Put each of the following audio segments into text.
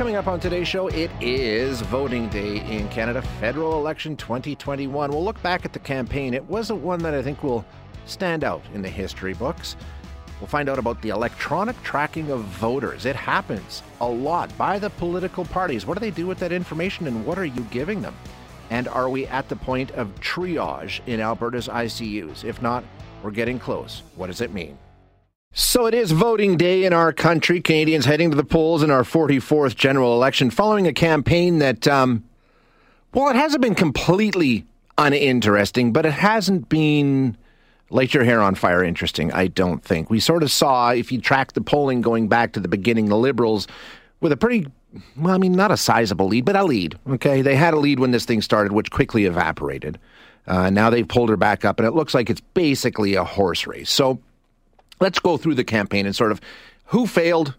Coming up on today's show, it is voting day in Canada, federal election 2021. We'll look back at the campaign. It wasn't one that I think will stand out in the history books. We'll find out about the electronic tracking of voters. It happens a lot by the political parties. What do they do with that information and what are you giving them? And are we at the point of triage in Alberta's ICUs? If not, we're getting close. What does it mean? So it is voting day in our country. Canadians heading to the polls in our 44th general election following a campaign that, um, well, it hasn't been completely uninteresting, but it hasn't been light your hair on fire interesting, I don't think. We sort of saw, if you track the polling going back to the beginning, the Liberals with a pretty, well, I mean, not a sizable lead, but a lead. Okay. They had a lead when this thing started, which quickly evaporated. Uh, now they've pulled her back up, and it looks like it's basically a horse race. So, let's go through the campaign and sort of who failed,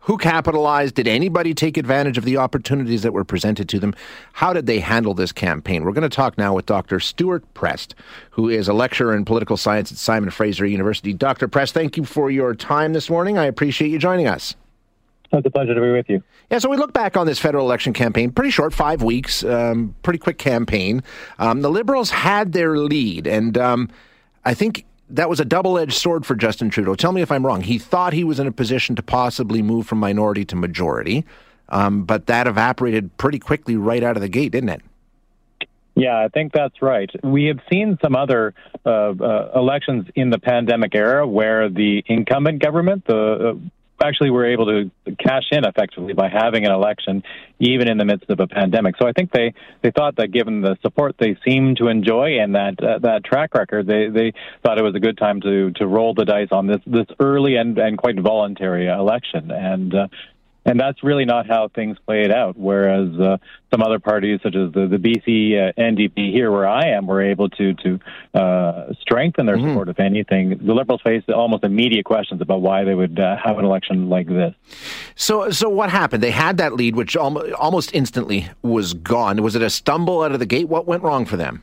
who capitalized? Did anybody take advantage of the opportunities that were presented to them? How did they handle this campaign? We're going to talk now with Dr. Stewart Prest, who is a lecturer in political science at Simon Fraser University. Dr. Prest, thank you for your time this morning. I appreciate you joining us. It's a pleasure to be with you. Yeah, so we look back on this federal election campaign, pretty short, five weeks, um, pretty quick campaign. Um, the Liberals had their lead, and um, I think that was a double edged sword for Justin Trudeau. Tell me if I'm wrong. He thought he was in a position to possibly move from minority to majority, um, but that evaporated pretty quickly right out of the gate, didn't it? Yeah, I think that's right. We have seen some other uh, uh, elections in the pandemic era where the incumbent government, the uh, actually were able to cash in effectively by having an election even in the midst of a pandemic. So I think they, they thought that given the support they seemed to enjoy and that uh, that track record, they, they thought it was a good time to to roll the dice on this this early and, and quite voluntary election. And uh, and that's really not how things played out. Whereas uh, some other parties, such as the, the BC uh, NDP here, where I am, were able to to uh, strengthen their mm-hmm. support. If anything, the Liberals faced almost immediate questions about why they would uh, have an election like this. So, so what happened? They had that lead, which almost instantly was gone. Was it a stumble out of the gate? What went wrong for them?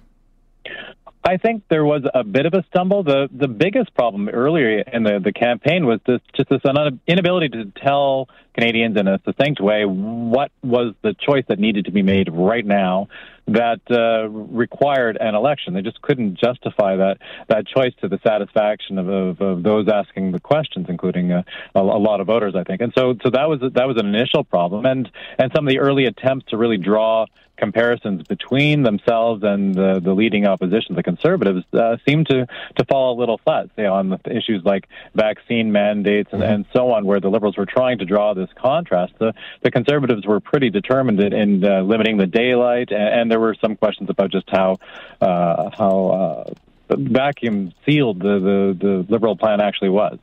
I think there was a bit of a stumble. The the biggest problem earlier in the, the campaign was this just this inability to tell Canadians in a succinct way what was the choice that needed to be made right now that uh, required an election. They just couldn't justify that that choice to the satisfaction of, of, of those asking the questions, including uh, a, a, lot of voters, I think. And so, so that was that was an initial problem, and and some of the early attempts to really draw comparisons between themselves and the, the leading opposition, the Conservatives, uh, seem to to fall a little flat. Say on the issues like vaccine mandates and, mm-hmm. and so on, where the Liberals were trying to draw this contrast. The the Conservatives were pretty determined in, in uh, limiting the daylight, and, and, there were some questions about just how uh, how uh, vacuum sealed the, the, the liberal plan actually was.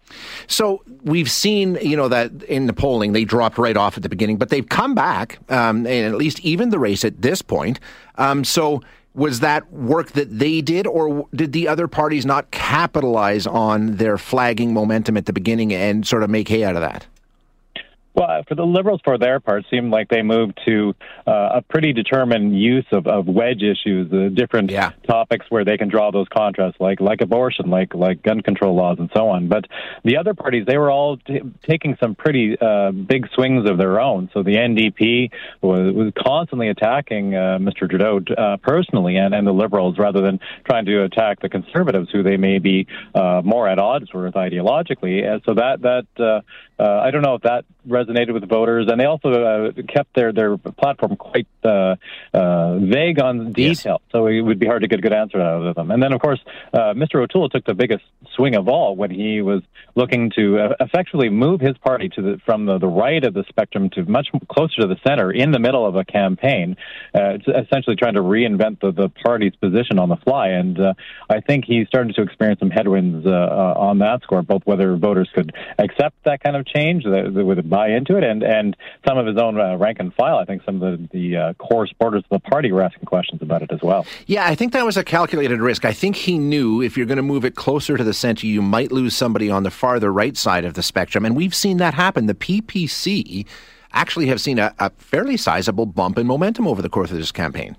So we've seen, you know, that in the polling they dropped right off at the beginning, but they've come back um, and at least even the race at this point. Um, so was that work that they did, or did the other parties not capitalize on their flagging momentum at the beginning and sort of make hay out of that? Well, for the Liberals, for their part, seemed like they moved to uh, a pretty determined use of, of wedge issues, the different yeah. topics where they can draw those contrasts, like like abortion, like like gun control laws, and so on. But the other parties, they were all t- taking some pretty uh, big swings of their own. So the NDP was, was constantly attacking uh, Mr. Trudeau uh, personally, and, and the Liberals, rather than trying to attack the Conservatives, who they may be uh, more at odds with ideologically. And so that that uh, I don't know if that resonated with voters, and they also uh, kept their their platform quite uh, uh, vague on detail. Yes. So it would be hard to get a good answer out of them. And then, of course, uh, Mr. O'Toole took the biggest swing of all when he was looking to uh, effectively move his party to the from the, the right of the spectrum to much closer to the center in the middle of a campaign, essentially trying to reinvent the, the party's position on the fly. And I think he started to experience some headwinds on that score, both whether voters could accept that kind of change, that, would buy into it, and and some of his own uh, rank and file. I think some of the, the uh, core supporters of the party were asking questions about it as well. Yeah, I think that was a calculated risk. I think he knew if you're going to move it closer to the center, you might lose somebody on the farther right side of the spectrum, and we've seen that happen. The PPC actually have seen a, a fairly sizable bump in momentum over the course of this campaign.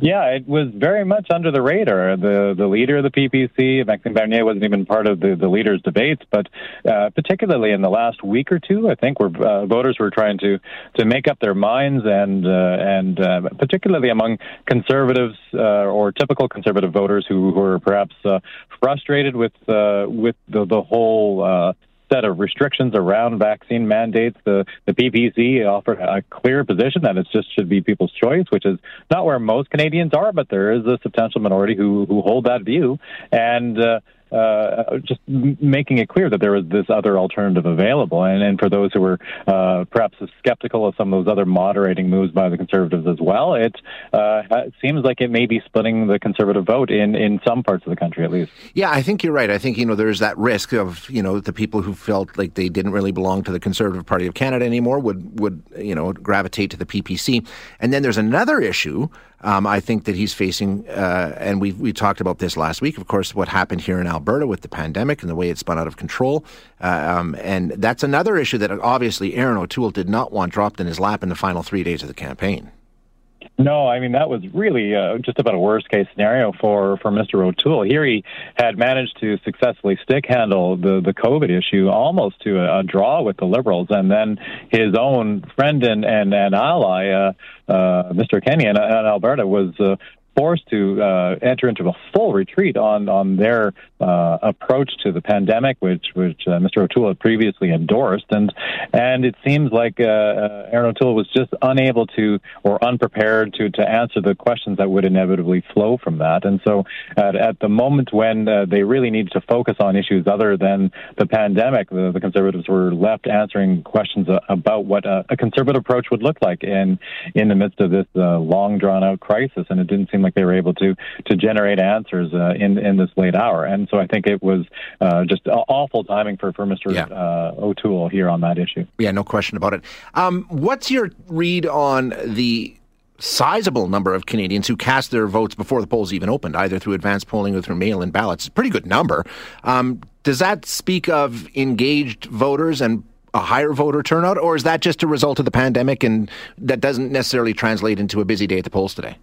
Yeah, it was very much under the radar. The the leader of the PPC, Maxime Bernier, wasn't even part of the, the leaders' debates, but uh, particularly in the last week or two, I think where uh, voters were trying to to make up their minds, and uh, and uh, particularly among conservatives uh, or typical conservative voters who, who are perhaps uh, frustrated with with the the whole set of restrictions around vaccine mandates. The, the PPC offered a clear position that it just should be people's choice, which is not where most Canadians are, but there is a substantial minority who, who hold that view. And uh, uh, just making it clear that there was this other alternative available. And, and for those who were uh, perhaps skeptical of some of those other moderating moves by the Conservatives as well, it, uh, it seems like it may be splitting the Conservative vote in, in some parts of the country at least. Yeah, I think you're right. I think, you know, there's that risk of, you know, the people who felt like they didn't really belong to the Conservative Party of Canada anymore would, would you know, gravitate to the PPC. And then there's another issue um, I think that he's facing, uh, and we we talked about this last week. Of course, what happened here in Alberta with the pandemic and the way it spun out of control, uh, um, and that's another issue that obviously Erin O'Toole did not want dropped in his lap in the final three days of the campaign. No, I mean that was really uh, just about a worst case scenario for for Mr. O'Toole. Here he had managed to successfully stick handle the the COVID issue almost to a, a draw with the Liberals, and then his own friend and and, and ally, uh, uh, Mr. Kenney in, in Alberta, was uh, forced to uh, enter into a full retreat on on their uh, approach to the pandemic, which which uh, Mr. O'Toole had previously endorsed, and and it seems like uh, uh, Erin O'Toole was just unable to or unprepared to to answer the questions that would inevitably flow from that, and so at, at the moment when uh, they really needed to focus on issues other than the pandemic, the, the Conservatives were left answering questions about what a, a, conservative approach would look like in in the midst of this long drawn out crisis, and it didn't seem like they were able to to generate answers in in this late hour, and so I think it was uh, just awful timing for, for Mr. Yeah. Uh, O'Toole here on that issue. Yeah, no question about it. Um, what's your read on the sizable number of Canadians who cast their votes before the polls even opened, either through advanced polling or through mail-in ballots. It's a pretty good number. Um, does that speak of engaged voters and a higher voter turnout, or is that just a result of the pandemic and that doesn't necessarily translate into a busy day at the polls today?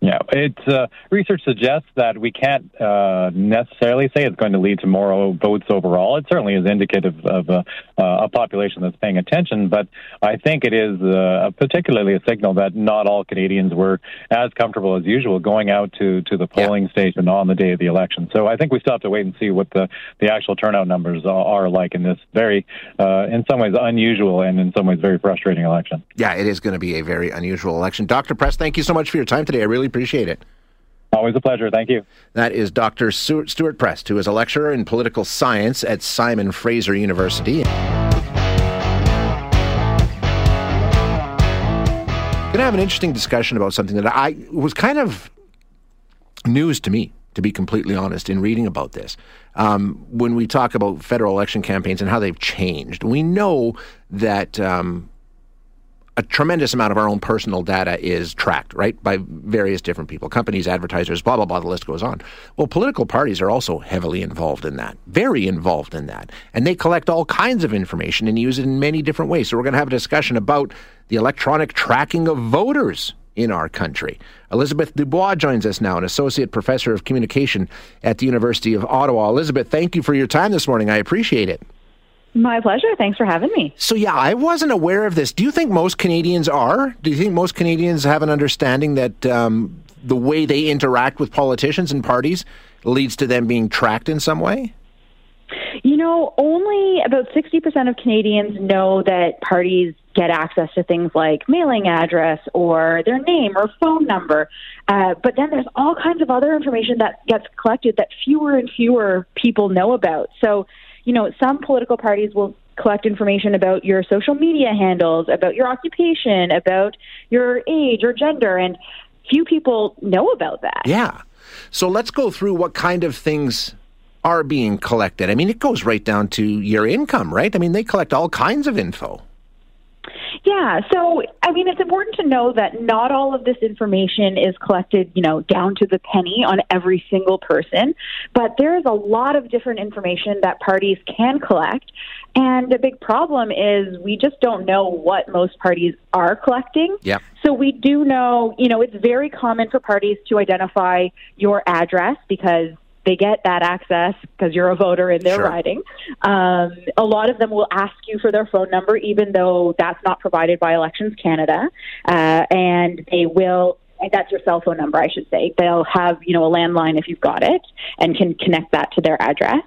Yeah, it uh, research suggests that we can't uh, necessarily say it's going to lead to more votes overall. It certainly is indicative of a, a population that's paying attention, but I think it is uh, particularly a signal that not all Canadians were as comfortable as usual going out to, to the polling yeah. station on the day of the election. So I think we still have to wait and see what the, the actual turnout numbers are, like in this very, uh, in some ways, unusual and in some ways very frustrating election. Yeah, it is going to be a very unusual election. Dr. Prest, thank you so much for your time today. I really appreciate it. Always a pleasure. Thank you. That is Dr. Stewart Prest, who is a lecturer in political science at Simon Fraser University. Going to have an interesting discussion about something that I was kind of news to me, to be completely honest, in reading about this. Um, when we talk about federal election campaigns and how they've changed, we know that um, a tremendous amount of our own personal data is tracked, right, by various different people, companies, advertisers, blah, blah, blah, the list goes on. Well, political parties are also heavily involved in that, very involved in that. And they collect all kinds of information and use it in many different ways. So we're going to have a discussion about the electronic tracking of voters in our country. Elizabeth Dubois joins us now, an associate professor of communication at the University of Ottawa. Elizabeth, thank you for your time this morning. I appreciate it. My pleasure. Thanks for having me. So, yeah, I wasn't aware of this. Do you think most Canadians are? Do you think most Canadians have an understanding that um, the way they interact with politicians and parties leads to them being tracked in some way? You know, only about 60% of Canadians know that parties get access to things like mailing address or their name or phone number. Uh, but then there's all kinds of other information that gets collected that fewer and fewer people know about. So, you know, some political parties will collect information about your social media handles, about your occupation, about your age or gender, and few people know about that. Yeah. So let's go through what kind of things are being collected. I mean, it goes right down to your income, right? I mean, they collect all kinds of info. Yeah, so I mean, it's important to know that not all of this information is collected, you know, down to the penny on every single person, but there is a lot of different information that parties can collect. And the big problem is we just don't know what most parties are collecting. Yeah. So we do know, you know, it's very common for parties to identify your address because they get that access because you're a voter in their Sure. riding. Um, a lot of them will ask you for their phone number, even though that's not provided by Elections Canada, uh, and they will. and That's your cell phone number, I should say. They'll have, you know, a landline if you've got it, and can connect that to their address.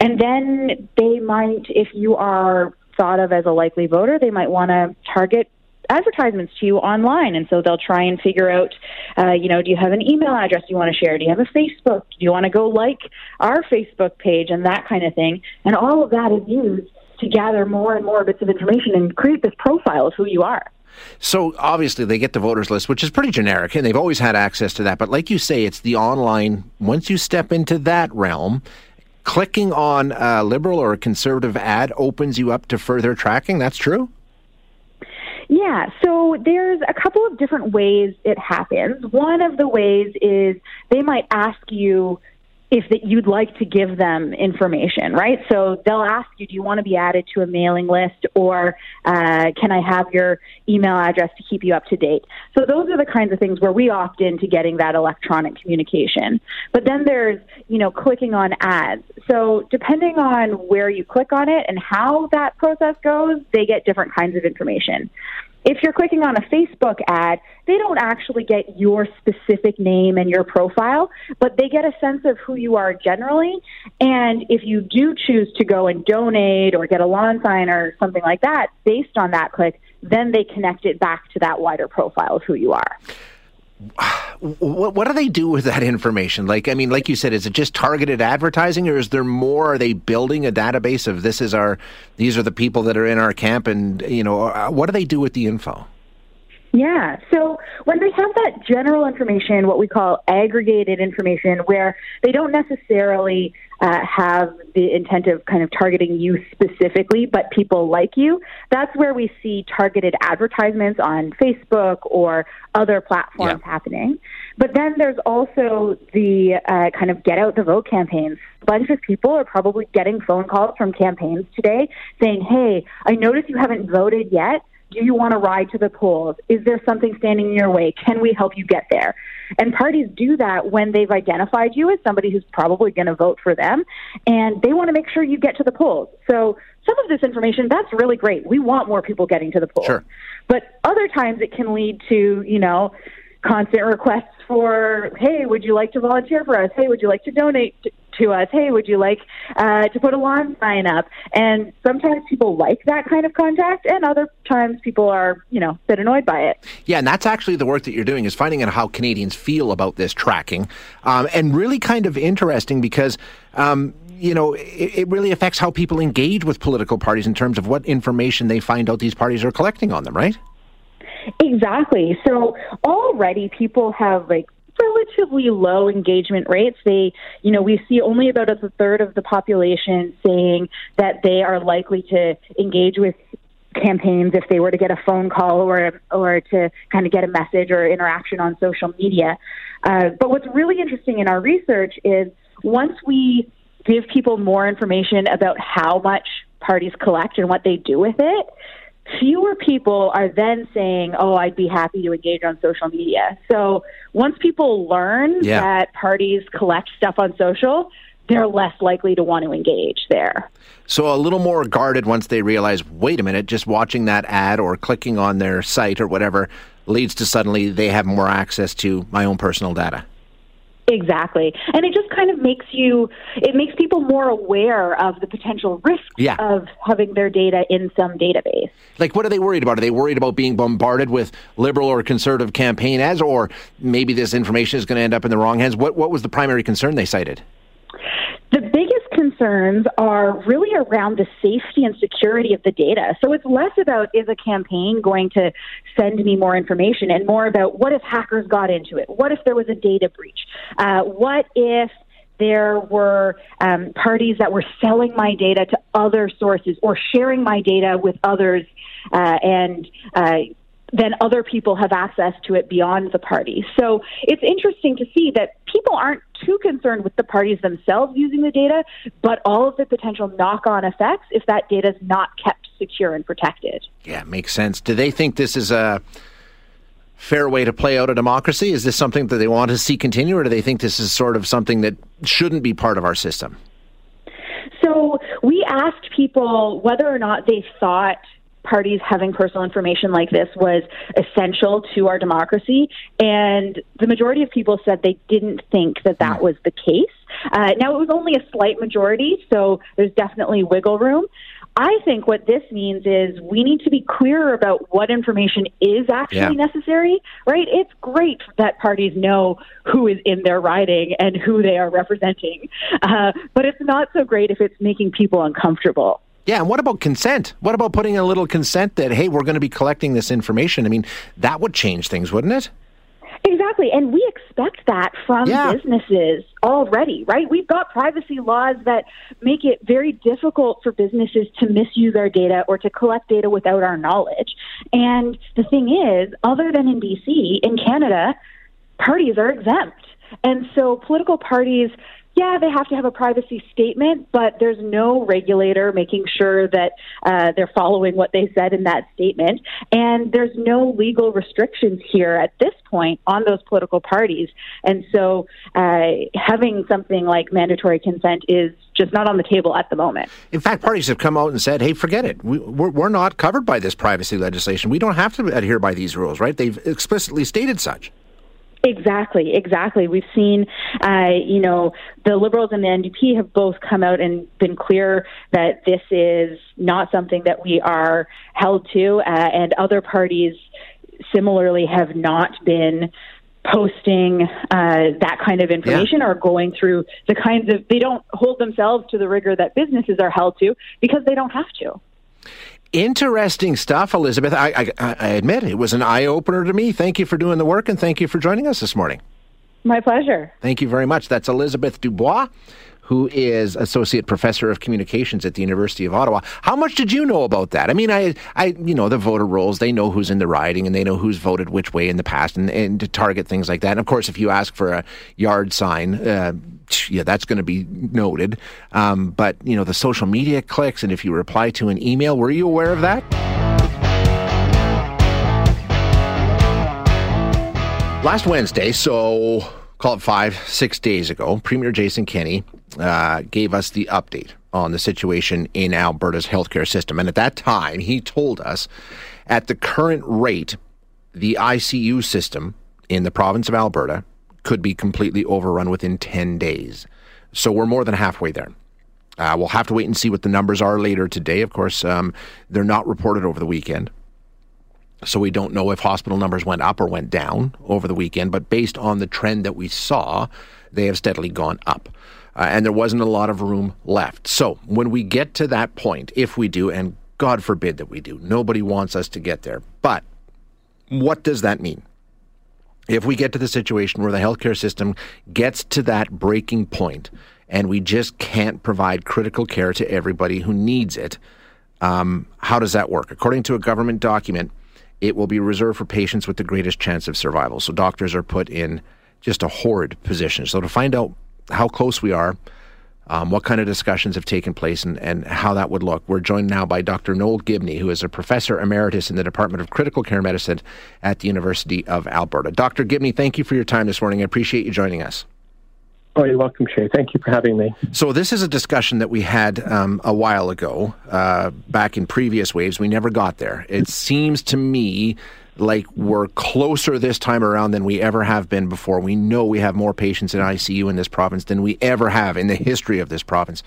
And then they might, if you are thought of as a likely voter, they might want to target advertisements to you online and so they'll try and figure out uh, you know do you have an email address you want to share do you have a facebook do you want to go like our facebook page and that kind of thing and all of that is used to gather more and more bits of information and create this profile of who you are So obviously they get the voters list, which is pretty generic, and they've always had access to that. But like you say, it's the online. Once you step into that realm, clicking on a liberal or a conservative ad opens you up to further tracking. That's true. Yeah, so there's a couple of different ways it happens. One of the ways is they might ask you if that you'd like to give them information, right? So they'll ask you, do you want to be added to a mailing list or uh, can I have your email address to keep you up to date? So those are the kinds of things where we opt into getting that electronic communication. But then there's, you know, clicking on ads. So depending on where you click on it and how that process goes, they get different kinds of information if you're clicking on a Facebook ad, they don't actually get your specific name and your profile, but they get a sense of who you are generally. And if you do choose to go and donate or get a lawn sign or something like that based on that click, then they connect it back to that wider profile of who you are. What, what do they do with that information? Like, I mean, like you said, is it just targeted advertising, or is there more? Are they building a database of this is our, these are the people that are in our camp, and you know, uh, what do they do with the info? Yeah. So when they have that general information, what we call aggregated information, where they don't necessarily uh, have the intent of kind of targeting you specifically, but people like you, that's where we see targeted advertisements on Facebook or other platforms Yeah. happening. But then there's also the uh, kind of get out the vote campaigns. A bunch of people are probably getting phone calls from campaigns today saying, hey, I noticed you haven't voted yet. Do you want to ride to the polls? Is there something standing in your way? Can we help you get there? And parties do that when they've identified you as somebody who's probably going to vote for them, and they want to make sure you get to the polls. So some of this information, that's really great. We want more people getting to the polls. Sure. But other times it can lead to, you know, constant requests for, hey, would you like to volunteer for us? Hey, would you like to donate to, us? Hey, would you like uh, to put a lawn sign up? And sometimes people like that kind of contact, and other times people are, you know, a bit annoyed by it. Yeah, and that's actually the work that you're doing is finding out how Canadians feel about this tracking, um, and really kind of interesting because. Um, you know, it, it really affects how people engage with political parties in terms of what information they find out these parties are collecting on them, right? Exactly. So already people have like relatively low engagement rates. They, you know, we see only about a third of the population saying that they are likely to engage with campaigns if they were to get a phone call or or to kind of get a message or interaction on social media. Uh, but what's really interesting in our research is once we give people more information about how much parties collect and what they do with it, fewer people are then saying, "Oh, I'd be happy to engage on social media." So once people learn Yeah. that parties collect stuff on social, they're less likely to want to engage there. So a little more guarded once they realize, wait a minute, just watching that ad or clicking on their site or whatever leads to suddenly they have more access to my own personal data. Exactly. And it just kind of makes you, it makes people more aware of the potential risks Yeah. of having their data in some database. Like, what are they worried about? Are they worried about being bombarded with liberal or conservative campaign ads, or maybe this information is going to end up in the wrong hands? What What was the primary concern they cited? The biggest concerns are really around the safety and security of the data. So it's less about is a campaign going to send me more information and more about what if hackers got into it? What if there was a data breach? Uh, what if there were um, parties that were selling my data to other sources or sharing my data with others uh, and uh, then other people have access to it beyond the party. So it's interesting to see that people aren't too concerned with the parties themselves using the data, but all of the potential knock on effects if that data is not kept secure and protected. Yeah, makes sense. Do they think this is a fair way to play out a democracy? Is this something that they want to see continue, or do they think this is sort of something that shouldn't be part of our system? So we asked people whether or not they thought parties having personal information like this was essential to our democracy, and the majority of people said they didn't think that that was the case. Uh, now, it was only a slight majority, so there's definitely wiggle room. I think what this means is we need to be clearer about what information is actually Yeah. necessary, right? It's great that parties know who is in their riding and who they are representing, uh, but it's not so great if it's making people uncomfortable. Yeah, and what about consent? What about putting a little consent that, hey, we're going to be collecting this information? I mean, that would change things, wouldn't it? Exactly. And we expect that from Yeah. businesses already, right? We've got privacy laws that make it very difficult for businesses to misuse our data or to collect data without our knowledge. And the thing is, other than in BC, in Canada, parties are exempt. And so political parties, yeah, they have to have a privacy statement, but there's no regulator making sure that uh, they're following what they said in that statement. And there's no legal restrictions here at this point on those political parties. And so uh, having something like mandatory consent is just not on the table at the moment. In fact, parties have come out and said, hey, forget it. We, we're, we're not covered by this privacy legislation. We don't have to adhere by these rules, right? They've explicitly stated such. Exactly, exactly. We've seen, uh, you know, the Liberals and the NDP have both come out and been clear that this is not something that we are held to, uh, and other parties similarly have not been posting uh, that kind of information or going through the kinds of they don't hold themselves to the rigor that businesses are held to because they don't have to. Interesting stuff, Elizabeth. I, I, I admit it was an eye opener to me. Thank you for doing the work and thank you for joining us this morning. My pleasure. Thank you very much. That's Elizabeth Dubois, who is associate professor of communications at the University of Ottawa. How much did you know about that? I mean, I, I, you know, the voter rolls. They know who's in the riding, and they know who's voted which way in the past, and, and to target things like that. And of course, if you ask for a yard sign, uh, yeah, that's going to be noted. Um, but you know, the social media clicks, and if you reply to an email, were you aware of that? Last Wednesday, so call it five, six days ago, Premier Jason Kenney uh, gave us the update on the situation in Alberta's healthcare system. And at that time, he told us at the current rate, the ICU system in the province of Alberta could be completely overrun within 10 days. So we're more than halfway there. Uh, we'll have to wait and see what the numbers are later today. Of course, um, they're not reported over the weekend. So we don't know if hospital numbers went up or went down over the weekend, but based on the trend that we saw, they have steadily gone up. Uh, and there wasn't a lot of room left. So when we get to that point, if we do, and God forbid that we do, nobody wants us to get there. But what does that mean? If we get to the situation where the healthcare system gets to that breaking point and we just can't provide critical care to everybody who needs it, um, how does that work? According to a government document, it will be reserved for patients with the greatest chance of survival. So doctors are put in just a horrid position. So to find out how close we are, um, what kind of discussions have taken place, and, and how that would look, we're joined now by Dr. Noel Gibney, who is a professor emeritus in the Department of Critical Care Medicine at the University of Alberta. Dr. Gibney, thank you for your time this morning. I appreciate you joining us. Oh, you're welcome, Shay. Thank you for having me. So this is a discussion that we had um, a while ago, uh, back in previous waves. We never got there. It seems to me like we're closer this time around than we ever have been before. We know we have more patients in ICU in this province than we ever have in the history of this province.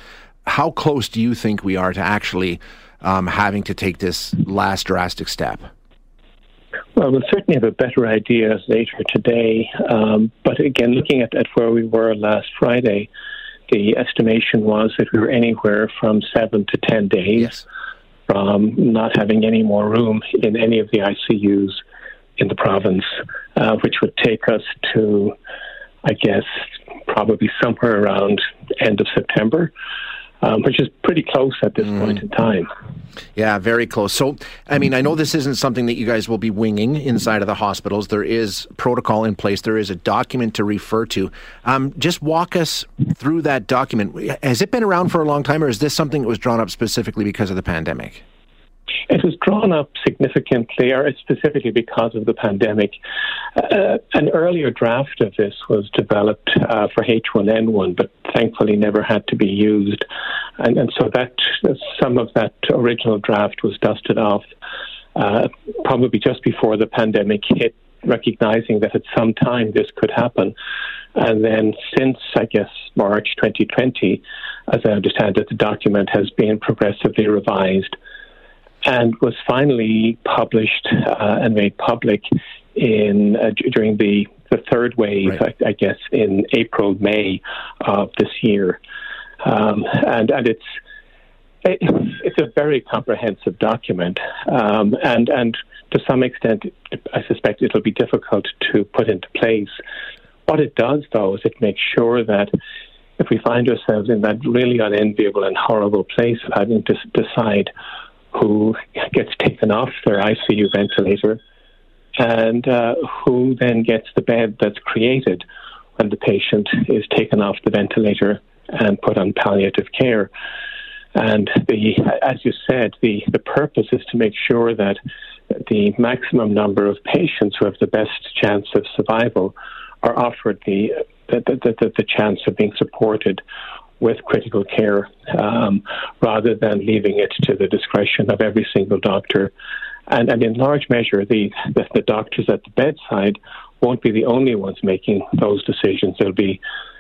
How close do you think we are to actually um, having to take this last drastic step? Well, we'll certainly have a better idea later today. Um, but again, looking at, at where we were last Friday, the estimation was that we were anywhere from seven to 10 days yes. From not having any more room in any of the ICUs in the province, uh, which would take us to, I guess, probably somewhere around end of September um, which is pretty close at this mm. point in time. Yeah, very close. So, I mean, I know this isn't something that you guys will be winging inside of the hospitals. There is protocol in place. There is a document to refer to. Um, just walk us through that document. Has it been around for a long time, or is this something that was drawn up specifically because of the pandemic? It was drawn up significantly, or specifically because of the pandemic. Uh, an earlier draft of this was developed uh, for H1N1, but thankfully never had to be used. And, and so that some of that original draft was dusted off uh, probably just before the pandemic hit, recognizing that at some time this could happen. And then since, I guess, March 2020, as I understand it, the document has been progressively revised and was finally published uh, and made public in uh, during the the third wave, right. I, I, guess, in April May of this year, um, and and it's it's a very comprehensive document, um, and and to some extent, I suspect it'll be difficult to put into place. What it does, though, is it makes sure that if we find ourselves in that really unenviable and horrible place of having to decide who gets taken off their ICU ventilator and uh, who then gets the bed that's created when the patient is taken off the ventilator and put on palliative care. And the, as you said, the, the purpose is to make sure that the maximum number of patients who have the best chance of survival are offered the, the, the, the chance of being supported with critical care um, rather than leaving it to the discretion of every single doctor. And, and in large measure, the, the, the doctors at the bedside won't be the only ones making those decisions. There'll be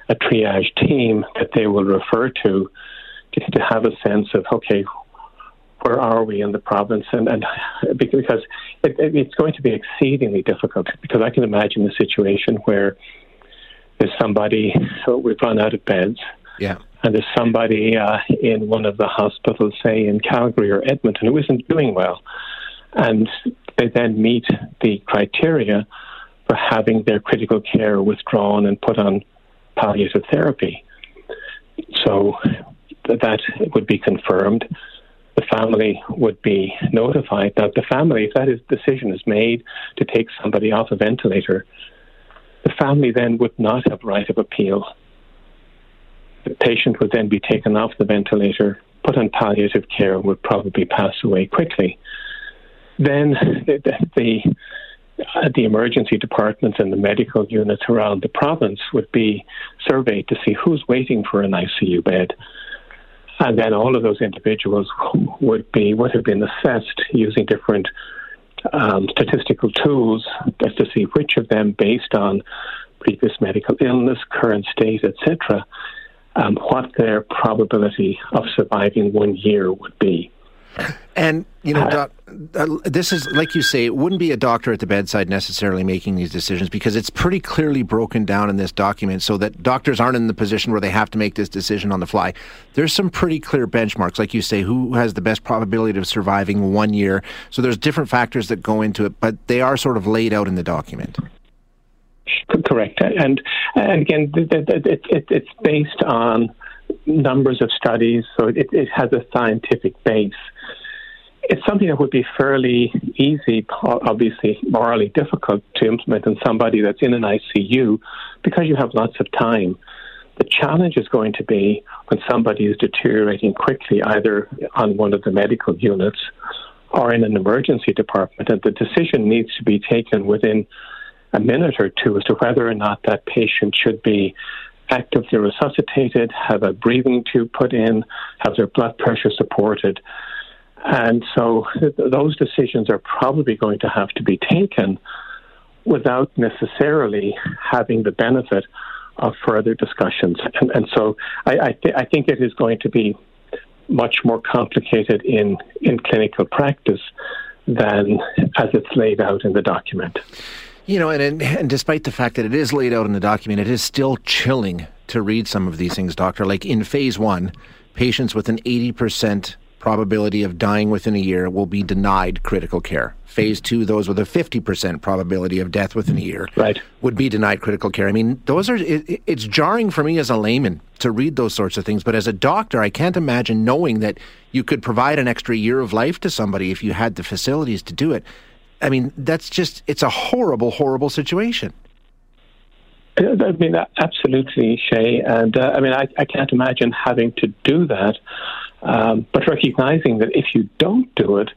a triage team that they will refer to to, have a sense of, okay, where are we in the province? And, and because it, it's going to be exceedingly difficult, because I can imagine a situation where there's somebody, so we've run out of beds. Yeah and there's somebody uh, in one of the hospitals, say in Calgary or Edmonton, who isn't doing well, and they then meet the criteria for having their critical care withdrawn and put on palliative therapy. So that would be confirmed. The family would be notified. Now, the family, if that is, decision is made to take somebody off a ventilator, the family then would not have right of appeal the patient would then be taken off the ventilator, put on palliative care, and would probably pass away quickly. Then the, the, uh, the emergency departments and the medical units around the province would be surveyed to see who's waiting for an ICU bed. And then all of those individuals would be would have been assessed using different um, statistical tools as to see which of them, based on previous medical illness, current state, etc., um, what their probability of surviving one year would be. And you know, uh, doc, uh, this is like you say, it wouldn't be a doctor at the bedside necessarily making these decisions because it's pretty clearly broken down in this document, so that doctors aren't in the position where they have to make this decision on the fly. There's some pretty clear benchmarks, like you say, who has the best probability of surviving one year. So there's different factors that go into it, but they are sort of laid out in the document. Correct. And, and again, it, it, it's based on numbers of studies, so it, it has a scientific base. It's something that would be fairly easy, obviously morally difficult to implement in somebody that's in an ICU because you have lots of time. The challenge is going to be when somebody is deteriorating quickly, either on one of the medical units or in an emergency department, and the decision needs to be taken within a minute or two as to whether or not that patient should be actively resuscitated, have a breathing tube put in, have their blood pressure supported. And so those decisions are probably going to have to be taken without necessarily having the benefit of further discussions. And, and so I, I, th- I think it is going to be much more complicated in, in clinical practice than as it's laid out in the document. You know, and, and despite the fact that it is laid out in the document, it is still chilling to read some of these things, Doctor. Like in phase one, patients with an 80% probability of dying within a year will be denied critical care. Phase two, those with a 50% probability of death within a year right. would be denied critical care. I mean, those are, it, it's jarring for me as a layman to read those sorts of things, but as a doctor, I can't imagine knowing that you could provide an extra year of life to somebody if you had the facilities to do it. I mean, that's just, it's a horrible, horrible situation. I mean, absolutely, Shay. And uh, I mean, I, I, can't imagine having to do that, um, but recognizing that if you don't do it,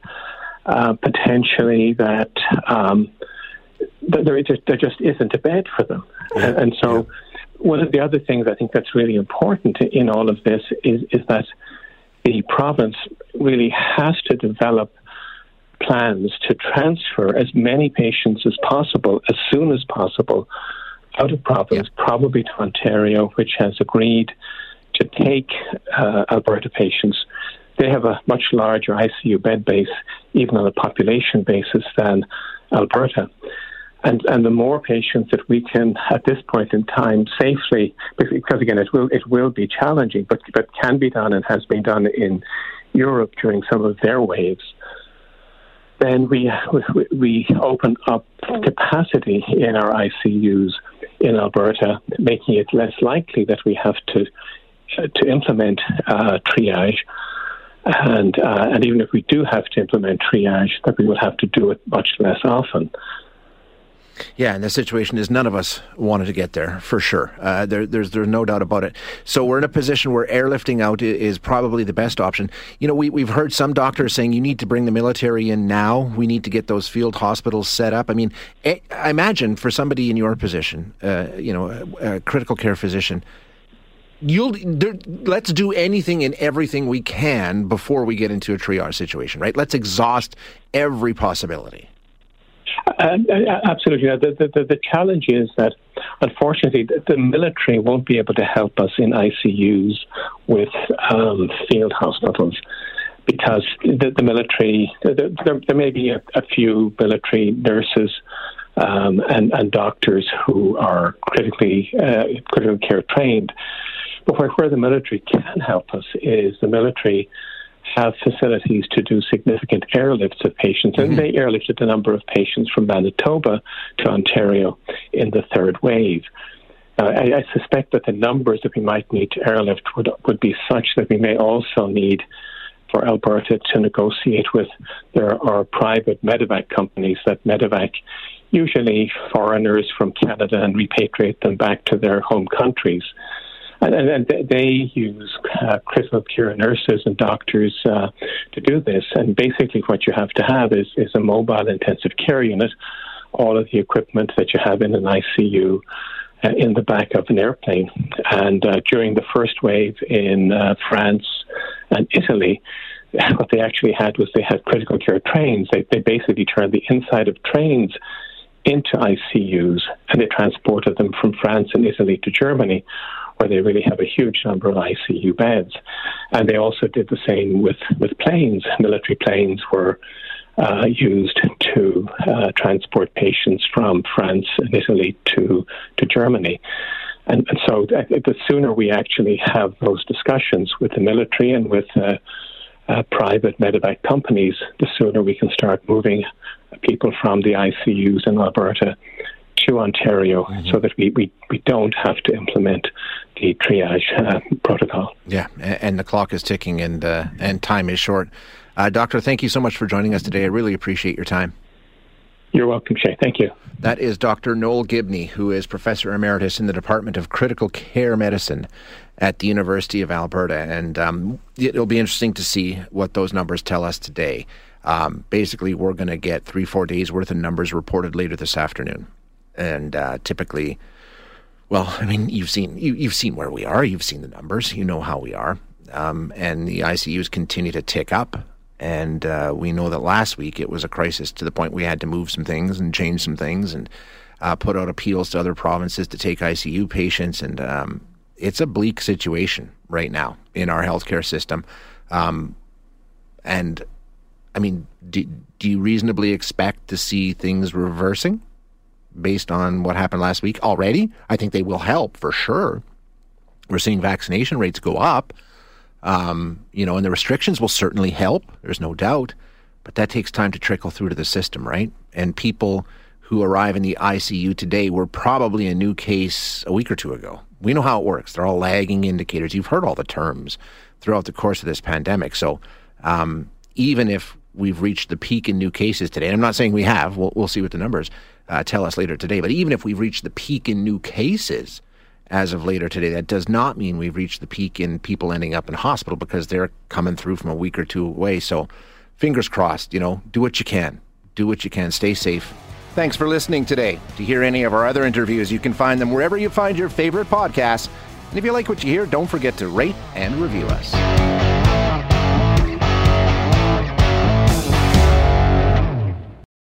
uh, potentially that, um, that there, just, there just isn't a bed for them. Yeah. And, and, so, yeah. one of the other things I think that's really important in all of this is, is that the province really has to develop plans to transfer as many patients as possible as soon as possible out of province, yeah. probably to Ontario, which has agreed to take uh, Alberta patients. They have a much larger ICU bed base, even on a population basis, than Alberta. And, and the more patients that we can, at this point in time, safely, because again, it will it will be challenging, but but can be done and has been done in Europe during some of their waves then we, we open up capacity in our ICUs in Alberta, making it less likely that we have to to implement uh, triage. And uh, and even if we do have to implement triage, that we will have to do it much less often. Yeah, and the situation is none of us wanted to get there for sure. Uh, there, there's there's no doubt about it. So we're in a position where airlifting out is probably the best option. You know, we we've heard some doctors saying you need to bring the military in now. We need to get those field hospitals set up. I mean, I imagine for somebody in your position, uh, you know, a, a critical care physician, you'll there, let's do anything and everything we can before we get into a triage situation, right? Let's exhaust every possibility. Uh, absolutely. The, the, the, challenge is that, unfortunately, the, the, military won't be able to help us in ICUs with um, field hospitals because the, the military, there, there, may be a, a few military nurses um, and, and, doctors who are critically uh, critical care trained. But where, where the military can help us is the military have facilities to do significant airlifts of patients, and mm-hmm. they airlifted a number of patients from Manitoba to Ontario in the third wave. Uh, I, I, suspect that the numbers that we might need to airlift would would be such that we may also need for Alberta to negotiate with there are private medevac companies that medevac usually foreigners from Canada and repatriate them back to their home countries. And, and they use uh, critical care nurses and doctors uh, to do this. And basically, what you have to have is, is a mobile intensive care unit, all of the equipment that you have in an ICU. Uh, in the back of an airplane. And uh, during the first wave in uh, France and Italy, what they actually had was they had critical care trains. They, they basically turned the inside of trains into ICUs and they transported them from France and Italy to Germany where they really have a huge number of ICU beds. And they also did the same with, with planes. Military planes were uh, used to uh, transport patients from France and Italy to, to Germany. And, and so the, the, sooner we actually have those discussions with the military and with uh, uh private medevac companies, the sooner we can start moving people from the ICUs in Alberta to Ontario mm-hmm. so that we, we, we don't have to implement the triage uh, protocol. Yeah, and the clock is ticking and, uh, and time is short. Uh, doctor, thank you so much for joining us today. I really appreciate your time. You're welcome, Shay. Thank you. That is Dr. Noel Gibney, who is Professor Emeritus in the Department of Critical Care Medicine at the University of Alberta. And um, it'll be interesting to see what those numbers tell us today. Um, basically, we're going to get three, four days worth of numbers reported later this afternoon and uh, typically, well, I mean, you've seen you, you've seen where we are. You've seen the numbers. You know how we are, um, and the ICUs continue to tick up. And uh, we know that last week it was a crisis to the point we had to move some things and change some things and uh, put out appeals to other provinces to take ICU patients. And um, it's a bleak situation right now in our healthcare system. Um, and I mean, do, do you reasonably expect to see things reversing based on what happened last week already? I think they will help for sure. We're seeing vaccination rates go up, um, you know, and the restrictions will certainly help. There's no doubt, but that takes time to trickle through to the system, right? And people who arrive in the ICU today were probably a new case a week or two ago. We know how it works. They're all lagging indicators. You've heard all the terms throughout the course of this pandemic. So um, even if we've reached the peak in new cases today, I'm not saying we have, we'll, we'll see what the numbers uh, tell us later today, but even if we've reached the peak in new cases as of later today, that does not mean we've reached the peak in people ending up in hospital because they're coming through from a week or two away. So fingers crossed, you know, do what you can. Do what you can. Stay safe. Thanks for listening today. To hear any of our other interviews, you can find them wherever you find your favorite podcasts. And if you like what you hear, don't forget to rate and review us.